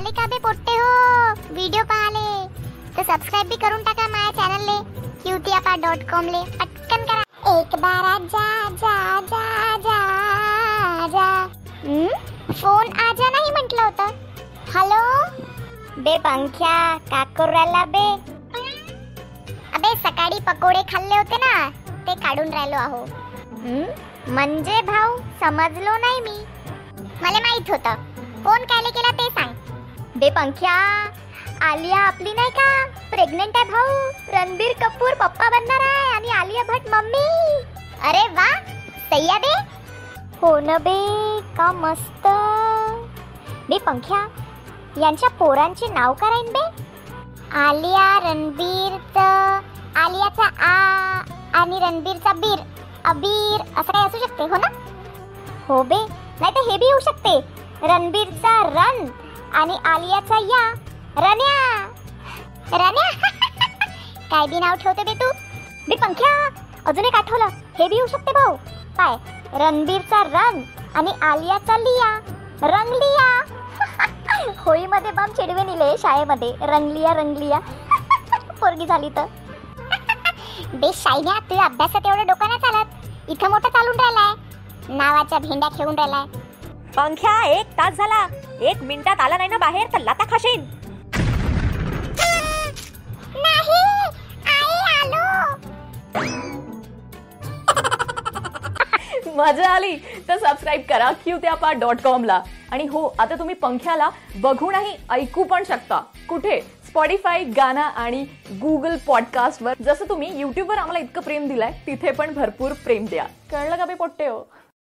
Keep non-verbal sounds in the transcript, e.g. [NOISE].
आले का बे पोट्टे हो? व्हिडिओ पाहाले. तर सबस्क्राईब बी करून टाका माझ्या चॅनलले क्यूतियापा डॉट कॉम ले. पटकन करा. एक बारा जा जा जा जा जा. फोन आजा नाही म्हटलं होतं. हॅलो बे पंख्या का करू राहिला बे. अबे सकाळी पकोडे खाल्ले होते ना ते काढून राहिलो आहो म्हणजे भाऊ समजलो नाही मी. मला माहीत होतं. फोन कायले केला ते बे पंख्या आलिया आपली नाही का? प्रेग्नेंट आहे भाऊ. रणबीर कपूर पप्पा बनणार आहे आणि आलिया भट मम्मी. अरे वा तैया बे हो न बे का मस्त. बे पंख्या यांच्या पोरांचे नाव काय राहीन बे? आलिया रणबीरचं आलियाचा आ आणि रणबीरचा बीर. अबीर असं काही असू शकते हो ना? हो बे नाही तर हे बी येऊ शकते. रणबीरचा रन आणि आलियाचा या. रन्या रन्या [LAUGHS] काय बी नाव ठेवते बे तू? बे पंख्या! अजून एक आठवलं. हे बी येऊ शकते भाऊ. काय? रणबीरचा रन आणि आलियाचा लिया. रंगलिया! [LAUGHS] होळीमध्ये बाम चिडवे निले शाळेमध्ये. रंगलिया रंगलिया. [LAUGHS] पोरगी झाली तर. बे शाईने आपल्या अभ्यासात एवढं डोकं नाही चालत. इथं मोठं चालून राहिलाय. नावाच्या भेंड्या खेळून राहिलाय. पंख्या एक तास झाला. एक मिनिटात आला नाही ना बाहेर तर लाता खाशीन. नाही आई आलो. [LAUGHS] मजा आली. तर सबस्क्राईब करा क्यूत्यापा डॉट कॉमला आणि हो आता तुम्ही पंख्याला बघूनही ऐकू पण शकता. कुठे? स्पॉटीफाय गाना आणि गुगल पॉडकास्टवर जसं तुम्ही युट्यूबवर आम्हाला इतकं प्रेम दिलंय तिथे पण भरपूर प्रेम द्या. कळलं का बे पोट्टे हो?